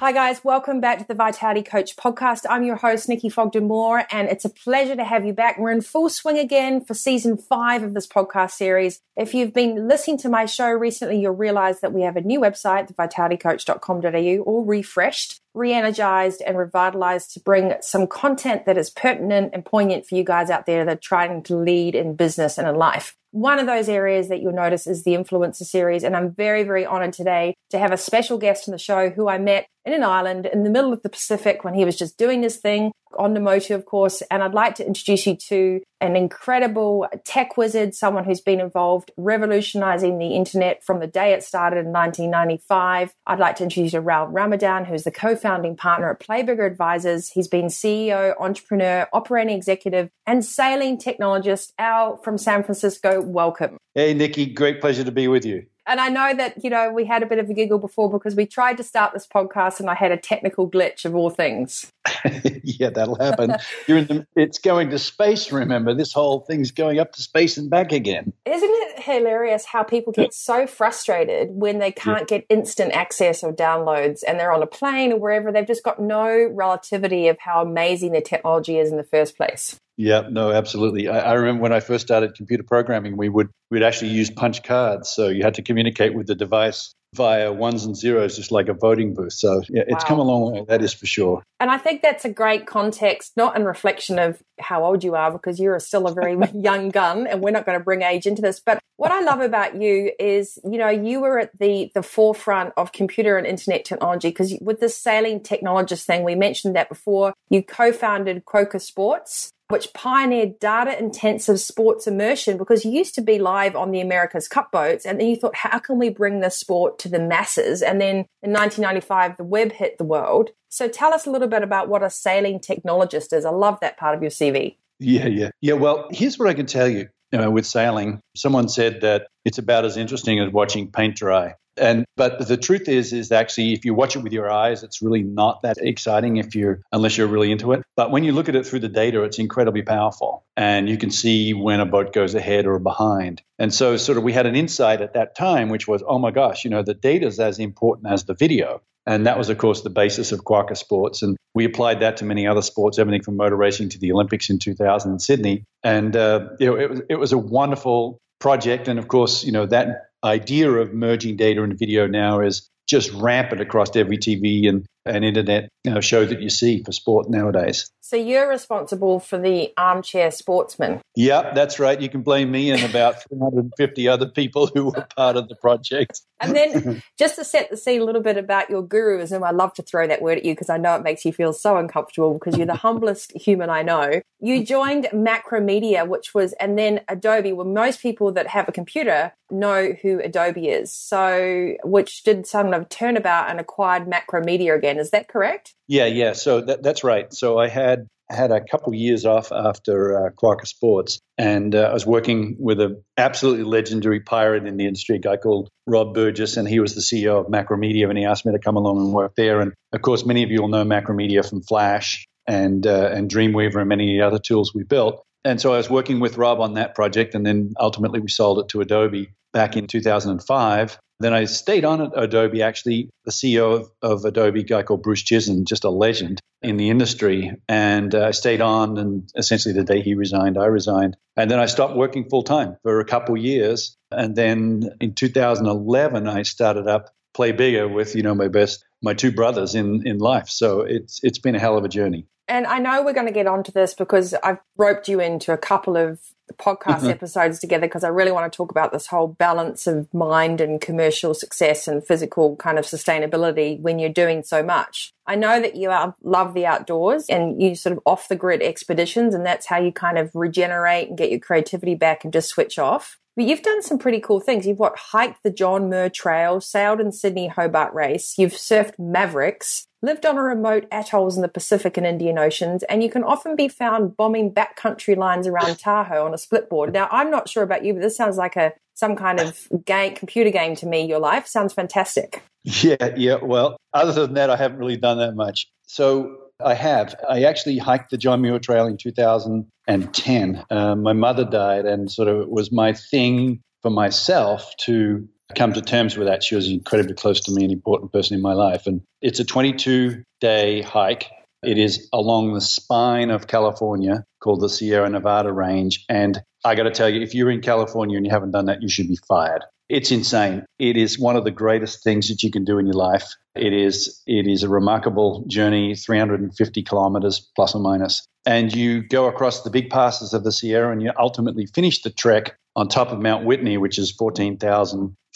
Hi, guys. Welcome back to the Vitality Coach podcast. I'm your host, Nikki Fogden Moore, and it's a pleasure to have you back. We're in full swing again for season five of this podcast series. If you've been listening to my show recently, you'll realize that we have a new website, thevitalitycoach.com.au, all refreshed, re energized, and revitalized to bring some content that is pertinent and poignant for you guys out there that are trying to lead in business and in life. One of those areas that you'll notice is the influencer series. And I'm very, very honored today to have a special guest on the show who I met in an island in the middle of the Pacific when he was just doing his thing on the motor, of course. And I'd like to introduce you to an incredible tech wizard, someone who's been involved revolutionizing the internet from the day it started in 1995. I'd like to introduce you to Al Ramadan, who's the co-founding partner at Play Bigger Advisors. He's been CEO, entrepreneur, operating executive, and sailing technologist. Al from San Francisco, welcome. Hey, Nikki, great pleasure to be with you. And I know that, you know, we had a bit of a giggle before because we tried to start this podcast and I had a technical glitch of all things. yeah, that'll happen. You're in the, it's going to space, remember? This whole thing's going up to space and back again. Isn't it hilarious how people get so frustrated when they can't yeah. get instant access or downloads and they're on a plane or wherever? They've just got no relativity of how amazing their technology is in the first place. Yeah, no, absolutely. I, I, remember when I first started computer programming, we would we'd actually use punch cards, so you had to communicate with the device via ones and zeros, just like a voting booth. So yeah, it's come a long way. That is for sure. And I think that's a great context, not in reflection of how old you are, because you're still a very young gun, and we're not going to bring age into this. But what I love about you is, you know, you were at the the forefront of computer and internet technology because with the sailing technologist thing, we mentioned that before. You co-founded Quokka Sports which pioneered data intensive sports immersion because you used to be live on the America's Cup boats. And then you thought, how can we bring this sport to the masses? And then in 1995, the web hit the world. So tell us a little bit about what a sailing technologist is. I love that part of your CV. Yeah, yeah. Yeah, well, here's what I can tell you. You know, with sailing, someone said that it's about as interesting as watching paint dry. And but the truth is, is actually if you watch it with your eyes, it's really not that exciting if you're unless you're really into it. But when you look at it through the data, it's incredibly powerful, and you can see when a boat goes ahead or behind. And so, sort of, we had an insight at that time, which was, oh my gosh, you know, the data is as important as the video. And that was, of course, the basis of Quokka Sports. And we applied that to many other sports, everything from motor racing to the Olympics in 2000 in Sydney. And uh, you know, it was it was a wonderful project. And of course, you know that idea of merging data and video now is just rampant across every TV and, and internet know, show that you see for sport nowadays. So you're responsible for the armchair sportsman. Yeah, that's right. You can blame me and about 350 other people who were part of the project. And then just to set the scene a little bit about your guruism, I love to throw that word at you because I know it makes you feel so uncomfortable because you're the humblest human I know. You joined Macromedia, which was, and then Adobe, where most people that have a computer know who Adobe is. So, which did some of turnabout and acquired Macromedia again. Is that correct? Yeah, yeah. So that, that's right. So I had had a couple years off after uh, Sports, and uh, I was working with an absolutely legendary pirate in the industry, a guy called Rob Burgess, and he was the CEO of Macromedia, and he asked me to come along and work there. And of course, many of you will know Macromedia from Flash and uh, and Dreamweaver and many other tools we built. And so I was working with Rob on that project, and then ultimately we sold it to Adobe back in 2005. Then I stayed on at Adobe, actually, the CEO of, of Adobe, guy called Bruce Chizen, just a legend in the industry. And uh, I stayed on, and essentially the day he resigned, I resigned. And then I stopped working full time for a couple years. And then in 2011, I started up Play Bigger with, you know, my best, my two brothers in, in life. So it's, it's been a hell of a journey. And I know we're going to get onto this because I've roped you into a couple of podcast mm-hmm. episodes together because I really want to talk about this whole balance of mind and commercial success and physical kind of sustainability when you're doing so much. I know that you love the outdoors and you sort of off the grid expeditions, and that's how you kind of regenerate and get your creativity back and just switch off. But you've done some pretty cool things. You've what hiked the John Muir Trail, sailed in Sydney Hobart Race, you've surfed Mavericks, lived on a remote atolls in the Pacific and Indian Oceans, and you can often be found bombing backcountry lines around Tahoe on a splitboard. Now, I'm not sure about you, but this sounds like a some kind of game, computer game to me. Your life sounds fantastic. Yeah, yeah. Well, other than that, I haven't really done that much. So I have. I actually hiked the John Muir Trail in 2010. Uh, my mother died, and sort of it was my thing for myself to come to terms with that. She was incredibly close to me, an important person in my life. And it's a 22 day hike. It is along the spine of California called the Sierra Nevada Range. And I got to tell you, if you're in California and you haven't done that, you should be fired. It's insane. It is one of the greatest things that you can do in your life. It is it is a remarkable journey, 350 kilometers plus or minus. And you go across the big passes of the Sierra and you ultimately finish the trek on top of Mount Whitney, which is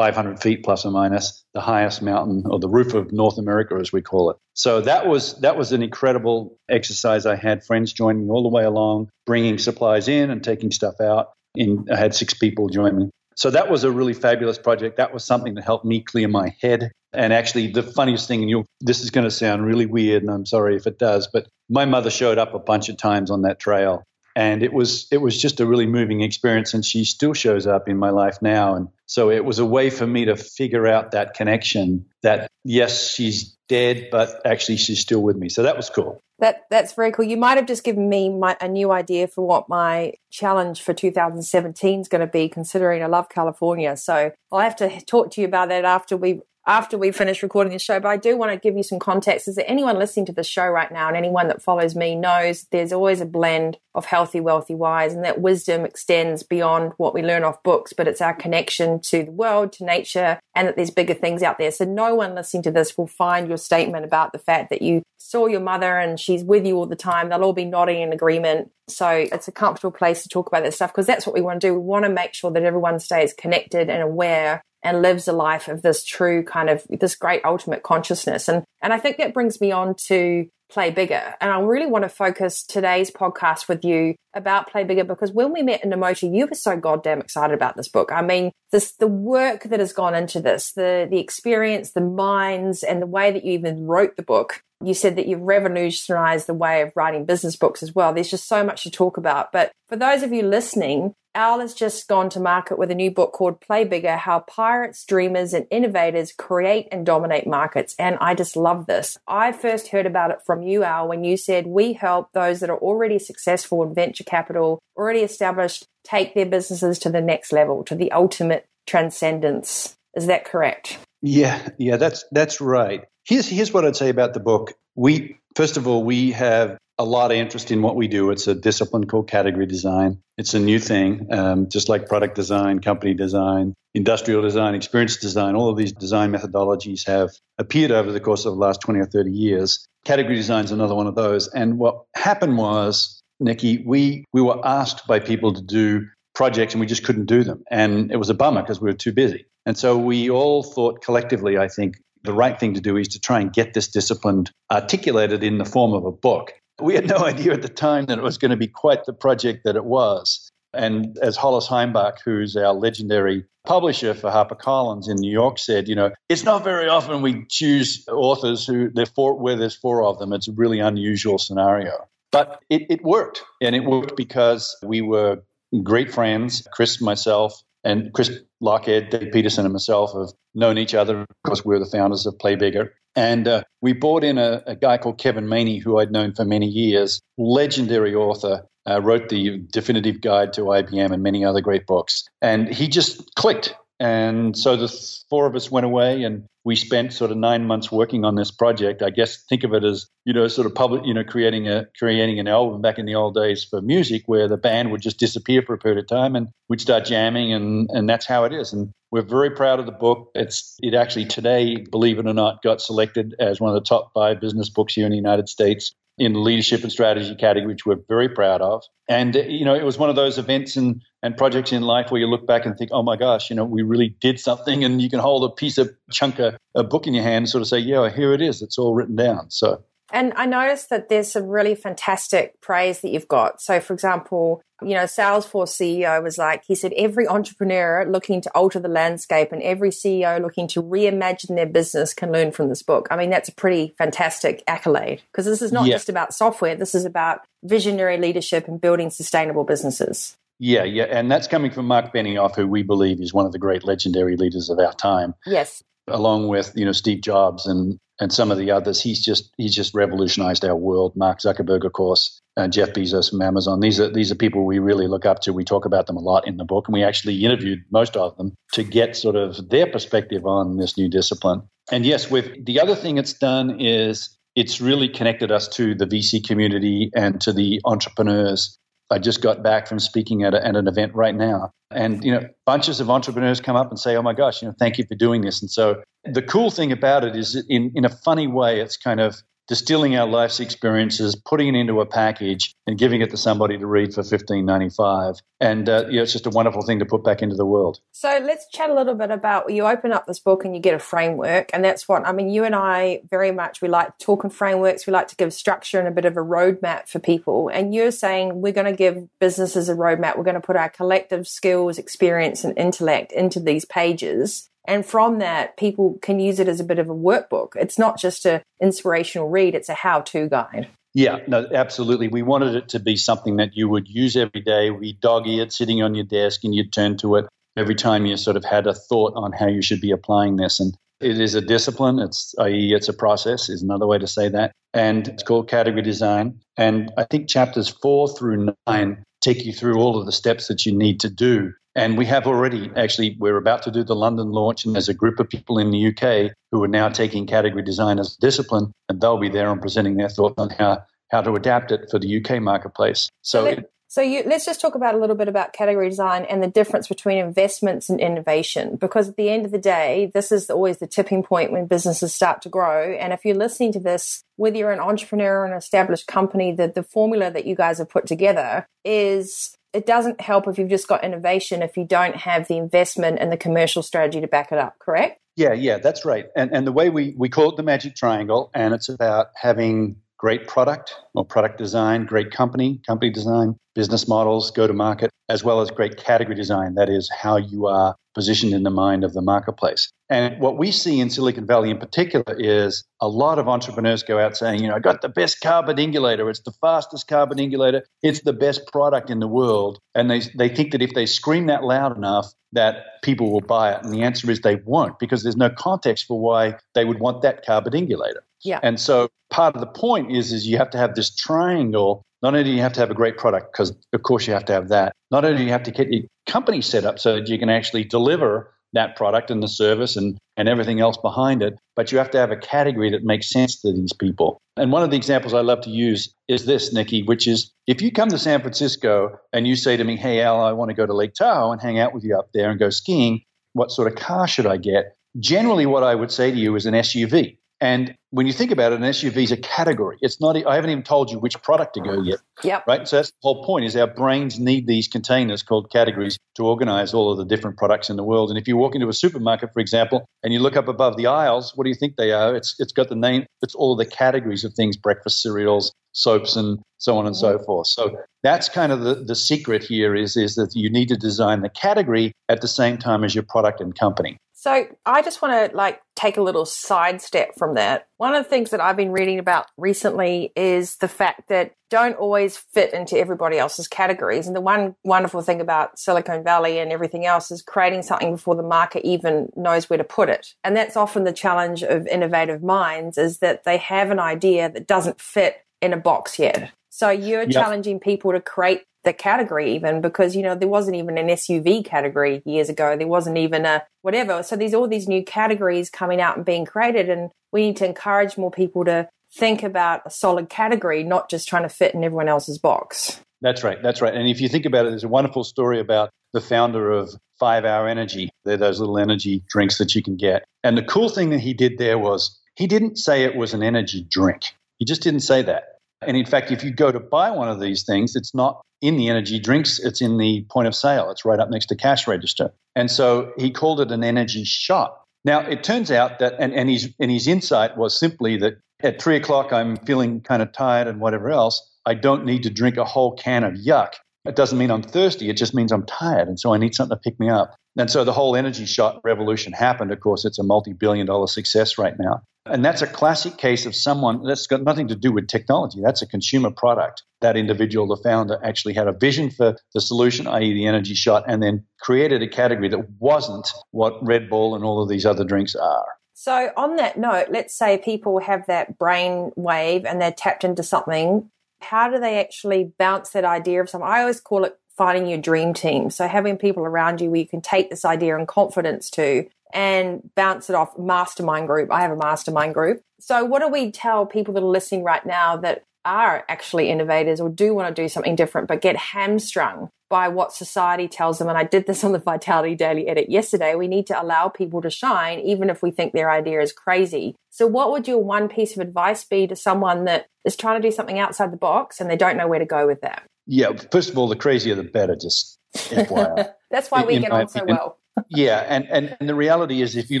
14,500 feet plus or minus, the highest mountain or the roof of North America, as we call it. So that was that was an incredible exercise. I had friends joining me all the way along, bringing supplies in and taking stuff out. In, I had six people join me. So that was a really fabulous project. That was something that helped me clear my head. And actually, the funniest thing, and you this is going to sound really weird, and I'm sorry if it does, but my mother showed up a bunch of times on that trail and it was it was just a really moving experience and she still shows up in my life now. And so it was a way for me to figure out that connection that yes she's dead but actually she's still with me. So that was cool. That that's very cool. You might have just given me my, a new idea for what my challenge for 2017 is going to be considering i love california. So i'll have to talk to you about that after we after we finish recording the show, but I do want to give you some context. Is that anyone listening to the show right now and anyone that follows me knows there's always a blend of healthy, wealthy, wise, and that wisdom extends beyond what we learn off books, but it's our connection to the world, to nature, and that there's bigger things out there. So no one listening to this will find your statement about the fact that you saw your mother and she's with you all the time. They'll all be nodding in agreement. So it's a comfortable place to talk about this stuff because that's what we want to do. We want to make sure that everyone stays connected and aware and lives a life of this true kind of this great ultimate consciousness. And and I think that brings me on to play bigger. And I really want to focus today's podcast with you about play bigger because when we met in Emoji, you were so goddamn excited about this book. I mean, this the work that has gone into this, the the experience, the minds, and the way that you even wrote the book. You said that you've revolutionized the way of writing business books as well. There's just so much to talk about. But for those of you listening, Al has just gone to market with a new book called Play Bigger How Pirates, Dreamers, and Innovators Create and Dominate Markets. And I just love this. I first heard about it from you, Al, when you said we help those that are already successful in venture capital, already established, take their businesses to the next level, to the ultimate transcendence. Is that correct? Yeah, yeah, that's that's right. Here's here's what I'd say about the book. We first of all, we have a lot of interest in what we do. It's a discipline called category design. It's a new thing, um, just like product design, company design, industrial design, experience design. All of these design methodologies have appeared over the course of the last 20 or 30 years. Category design is another one of those. And what happened was, Nikki, we, we were asked by people to do projects and we just couldn't do them. And it was a bummer because we were too busy. And so we all thought collectively, I think, the right thing to do is to try and get this discipline articulated in the form of a book. We had no idea at the time that it was going to be quite the project that it was. And as Hollis Heimbouch, who's our legendary publisher for HarperCollins in New York, said, you know, it's not very often we choose authors who four, where there's four of them. It's a really unusual scenario. But it, it worked. And it worked because we were great friends, Chris, and myself, and Chris Lochhead, Dave Peterson, and myself have known each other because we're the founders of Play Bigger. And uh, we brought in a, a, guy called Kevin Maney, who I'd known for many years, legendary author, uh, wrote the definitive guide to IBM and many other great books. And he just clicked. And so the four of us went away and we spent sort of nine months working on this project. I guess think of it as, you know, sort of public, you know, creating a creating an album back in the old days for music where the band would just disappear for a period of time and we'd start jamming and and that's how it is. And we're very proud of the book. It's it actually today, believe it or not, got selected as one of the top five business books here in the United States in leadership and strategy category, which we're very proud of. And you know, it was one of those events and and projects in life where you look back and think, oh my gosh, you know, we really did something, and you can hold a piece of chunk of a book in your hand and sort of say, yeah, here it is. It's all written down. So And I noticed that there's some really fantastic praise that you've got. So, for example, you know, Salesforce CEO was like, he said, every entrepreneur looking to alter the landscape and every CEO looking to reimagine their business can learn from this book. I mean, that's a pretty fantastic accolade because this is not yeah. just about software. This is about visionary leadership and building sustainable businesses. Yeah, yeah. And that's coming from Mark Benioff, who we believe is one of the great legendary leaders of our time. Yes. Along with, you know, Steve Jobs and and some of the others. He's just he's just revolutionized our world. Mark Zuckerberg, of course, and Jeff Bezos from Amazon. These are these are people we really look up to. We talk about them a lot in the book, and we actually interviewed most of them to get sort of their perspective on this new discipline. And yes, with the other thing it's done is it's really connected us to the VC community and to the entrepreneurs. I just got back from speaking at, a, at an event right now, and you know, bunches of entrepreneurs come up and say, "Oh my gosh, you know, thank you for doing this." And so the cool thing about it is, in in a funny way, it's kind of distilling our life's experiences, putting it into a package, and giving it to somebody to read for fifteen ninety five. And uh, it's just a wonderful thing to put back into the world. So let's chat a little bit about you open up this book and you get a framework, and that's what I mean. You and I very much we like talking frameworks. We like to give structure and a bit of a roadmap for people. And you're saying we're going to give businesses a roadmap. We're going to put our collective skills, experience, and intellect into these pages and from that, people can use it as a bit of a workbook. It's not just an inspirational read, it's a how to guide. Yeah, no, absolutely. We wanted it to be something that you would use every day, We dog eared, sitting on your desk, and you'd turn to it every time you sort of had a thought on how you should be applying this. And it is a discipline, it's i.e., it's a process, is another way to say that. And it's called category design. And I think chapters four through nine take you through all of the steps that you need to do and we have already, actually, we're about to do the London launch, and there's a group of people in the UK who are now taking category design as a discipline, and they'll be there and presenting their thoughts on how, how to adapt it for the UK marketplace. So, so, so you, let's just talk about a little bit about category design and the difference between investments and innovation, because at the end of the day, this is always the tipping point when businesses start to grow. And if you're listening to this, whether you're an entrepreneur or an established company, the, the formula that you guys have put together is it doesn't help if you've just got innovation if you don't have the investment and the commercial strategy to back it up, correct? Yeah, yeah, that's right. And and the way we, we call it the magic triangle, and it's about having great product or product design, great company, company design, business models, go to market, as well as great category design. That is how you are positioned in the mind of the marketplace. And what we see in Silicon Valley in particular is a lot of entrepreneurs go out saying, you know, I got the best carbon ingulator. It's the fastest carbon ingulator. It's the best product in the world. And they, they think that if they scream that loud enough, that people will buy it. And the answer is they won't because there's no context for why they would want that carbon ingulator. Yeah. And so part of the point is is you have to have this triangle. Not only do you have to have a great product, because of course you have to have that. Not only do you have to get your company set up so that you can actually deliver that product and the service and, and everything else behind it, but you have to have a category that makes sense to these people. And one of the examples I love to use is this, Nikki, which is if you come to San Francisco and you say to me, Hey, Al, I want to go to Lake Tahoe and hang out with you up there and go skiing, what sort of car should I get? Generally, what I would say to you is an SUV. And when you think about it, an SUV is a category. It's not. I haven't even told you which product to go yet. Yep. Right. So that's the whole point. Is our brains need these containers called categories to organize all of the different products in the world. And if you walk into a supermarket, for example, and you look up above the aisles, what do you think they are? It's it's got the name. It's all of the categories of things: breakfast cereals, soaps, and so on and so mm-hmm. forth. So that's kind of the, the secret here is is that you need to design the category at the same time as your product and company. So I just want to like take a little sidestep from that. One of the things that I've been reading about recently is the fact that don't always fit into everybody else's categories. And the one wonderful thing about Silicon Valley and everything else is creating something before the market even knows where to put it. And that's often the challenge of innovative minds is that they have an idea that doesn't fit in a box yet. So you're yep. challenging people to create the category even because you know there wasn't even an SUV category years ago. There wasn't even a whatever. So there's all these new categories coming out and being created and we need to encourage more people to think about a solid category not just trying to fit in everyone else's box. That's right. That's right. And if you think about it there's a wonderful story about the founder of 5 hour energy. They're those little energy drinks that you can get. And the cool thing that he did there was he didn't say it was an energy drink. He just didn't say that and in fact, if you go to buy one of these things, it's not in the energy drinks, it's in the point of sale. It's right up next to cash register. And so he called it an energy shot. Now, it turns out that, and, and, his, and his insight was simply that at three o'clock I'm feeling kind of tired and whatever else, I don't need to drink a whole can of yuck. It doesn't mean I'm thirsty. It just means I'm tired. And so I need something to pick me up. And so the whole energy shot revolution happened. Of course, it's a multi billion dollar success right now. And that's a classic case of someone that's got nothing to do with technology. That's a consumer product. That individual, the founder, actually had a vision for the solution, i.e., the energy shot, and then created a category that wasn't what Red Bull and all of these other drinks are. So, on that note, let's say people have that brain wave and they're tapped into something. How do they actually bounce that idea of something? I always call it finding your dream team. So having people around you where you can take this idea and confidence to and bounce it off mastermind group. I have a mastermind group. So what do we tell people that are listening right now that are actually innovators or do want to do something different but get hamstrung by what society tells them and I did this on the Vitality Daily edit yesterday. We need to allow people to shine even if we think their idea is crazy. So what would your one piece of advice be to someone that is trying to do something outside the box and they don't know where to go with that? Yeah, first of all, the crazier the better. Just FYI. That's why we in get on so well. yeah, and, and, and the reality is, if you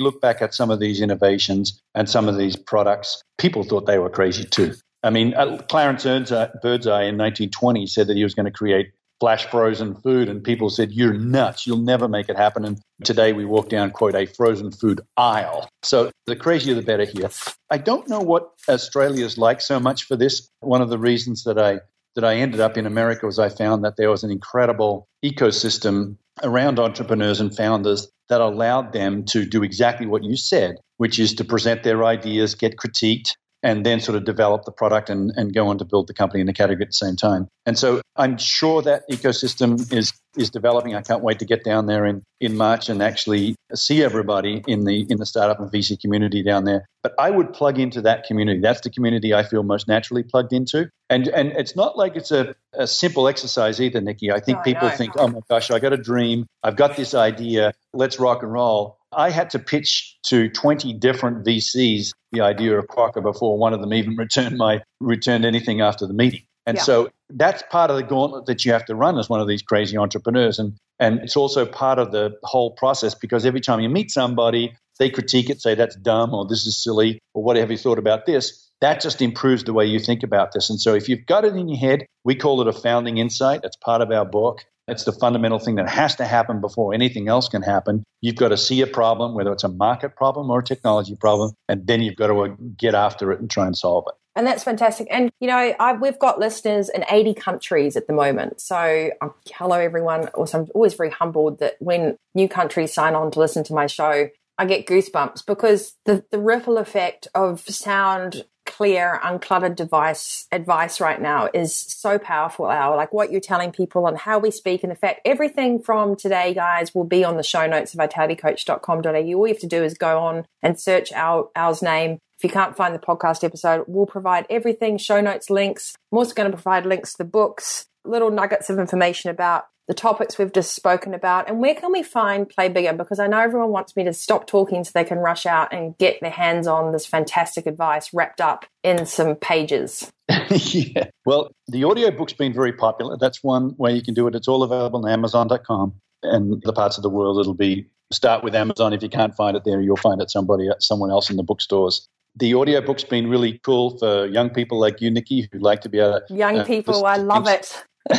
look back at some of these innovations and some of these products, people thought they were crazy too. I mean, uh, Clarence Birdseye in 1920 said that he was going to create flash frozen food, and people said, You're nuts. You'll never make it happen. And today we walk down, quote, a frozen food aisle. So the crazier the better here. I don't know what Australia's like so much for this. One of the reasons that I that I ended up in America was I found that there was an incredible ecosystem around entrepreneurs and founders that allowed them to do exactly what you said, which is to present their ideas, get critiqued, and then sort of develop the product and, and go on to build the company in the category at the same time. And so I'm sure that ecosystem is is developing. I can't wait to get down there in, in March and actually see everybody in the in the startup and VC community down there. But I would plug into that community. That's the community I feel most naturally plugged into. And and it's not like it's a, a simple exercise either, Nikki. I think oh, people think, oh my gosh, I got a dream. I've got this idea. Let's rock and roll. I had to pitch to 20 different VCs the idea of Quokka before one of them even returned my returned anything after the meeting. And yeah. so that's part of the gauntlet that you have to run as one of these crazy entrepreneurs. And and it's also part of the whole process because every time you meet somebody, they critique it, say that's dumb or this is silly or what have you thought about this? That just improves the way you think about this. And so if you've got it in your head, we call it a founding insight. That's part of our book. It's the fundamental thing that has to happen before anything else can happen. You've got to see a problem, whether it's a market problem or a technology problem, and then you've got to uh, get after it and try and solve it. And that's fantastic. And, you know, I, we've got listeners in 80 countries at the moment. So, um, hello, everyone. Also, I'm always very humbled that when new countries sign on to listen to my show, I get goosebumps because the, the ripple effect of sound clear, uncluttered device advice right now is so powerful, Al. Like what you're telling people and how we speak. And the fact, everything from today, guys, will be on the show notes of vitalitycoach.com.au. All you have to do is go on and search Al, Al's name. If you can't find the podcast episode, we'll provide everything, show notes, links. I'm also going to provide links to the books, little nuggets of information about the topics we've just spoken about, and where can we find Play Bigger? Because I know everyone wants me to stop talking so they can rush out and get their hands on this fantastic advice wrapped up in some pages. yeah. Well, the audiobook's been very popular. That's one way you can do it. It's all available on Amazon.com and the parts of the world it'll be start with Amazon. If you can't find it there, you'll find it somebody someone else in the bookstores. The audiobook's been really cool for young people like you, Nikki, who like to be able to. Young uh, people, I love it.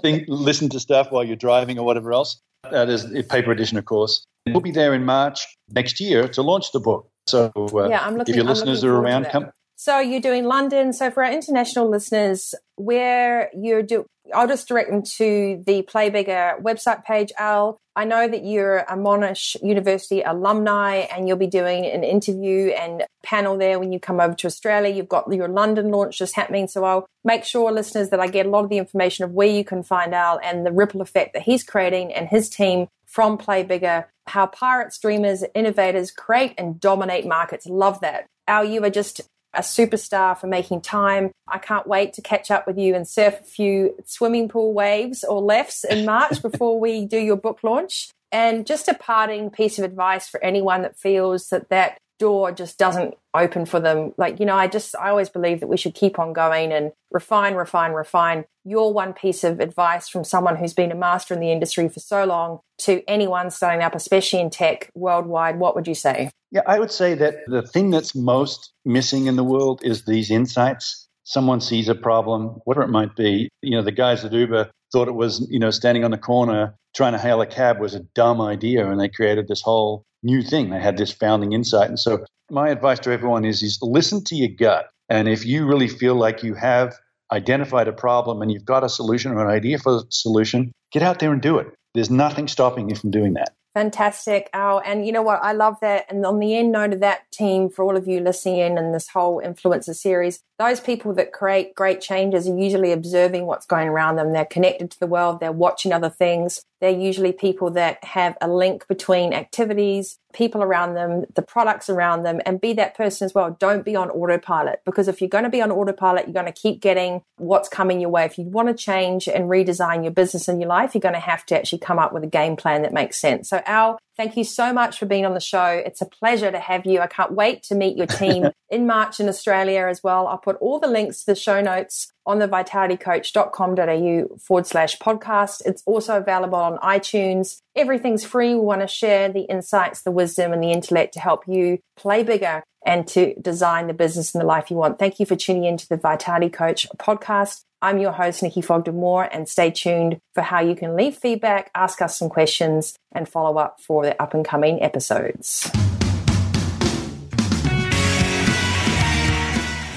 think, listen to stuff while you're driving or whatever else. That is a paper edition, of course. We'll be there in March next year to launch the book. So uh, yeah, I'm looking, if your listeners are around, come. So you're doing London. So for our international listeners, where you're do, I'll just direct them to the Play Bigger website page, Al. I know that you're a Monash University alumni and you'll be doing an interview and panel there when you come over to Australia. You've got your London launch just happening. So I'll make sure, listeners, that I get a lot of the information of where you can find Al and the ripple effect that he's creating and his team from Play Bigger, how pirates, dreamers, innovators create and dominate markets. Love that. Al, you are just a superstar for making time. I can't wait to catch up with you and surf a few swimming pool waves or lefts in March before we do your book launch. And just a parting piece of advice for anyone that feels that that door just doesn't open for them. Like, you know, I just, I always believe that we should keep on going and refine, refine, refine. Your one piece of advice from someone who's been a master in the industry for so long to anyone starting up, especially in tech worldwide, what would you say? Yeah, I would say that the thing that's most missing in the world is these insights. Someone sees a problem, whatever it might be. You know, the guys at Uber thought it was, you know, standing on the corner trying to hail a cab was a dumb idea, and they created this whole new thing. They had this founding insight. And so my advice to everyone is, is listen to your gut. And if you really feel like you have identified a problem and you've got a solution or an idea for a solution, get out there and do it. There's nothing stopping you from doing that. Fantastic. Oh, and you know what? I love that. And on the end note of that team, for all of you listening in and this whole influencer series, those people that create great changes are usually observing what's going around them. They're connected to the world. They're watching other things. They're usually people that have a link between activities, people around them, the products around them, and be that person as well. Don't be on autopilot because if you're going to be on autopilot, you're going to keep getting what's coming your way. If you want to change and redesign your business and your life, you're going to have to actually come up with a game plan that makes sense. So, Al, Thank you so much for being on the show. It's a pleasure to have you. I can't wait to meet your team in March in Australia as well. I'll put all the links to the show notes on the vitalitycoach.com.au forward slash podcast. It's also available on iTunes. Everything's free. We want to share the insights, the wisdom, and the intellect to help you play bigger and to design the business and the life you want. Thank you for tuning in to the Vitality Coach podcast. I'm your host, Nikki Fogden Moore, and stay tuned for how you can leave feedback, ask us some questions, and follow up for the up and coming episodes.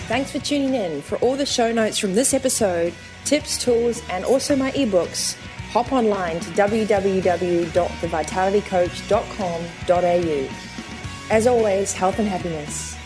Thanks for tuning in. For all the show notes from this episode, tips, tools, and also my ebooks, hop online to www.thevitalitycoach.com.au. As always, health and happiness.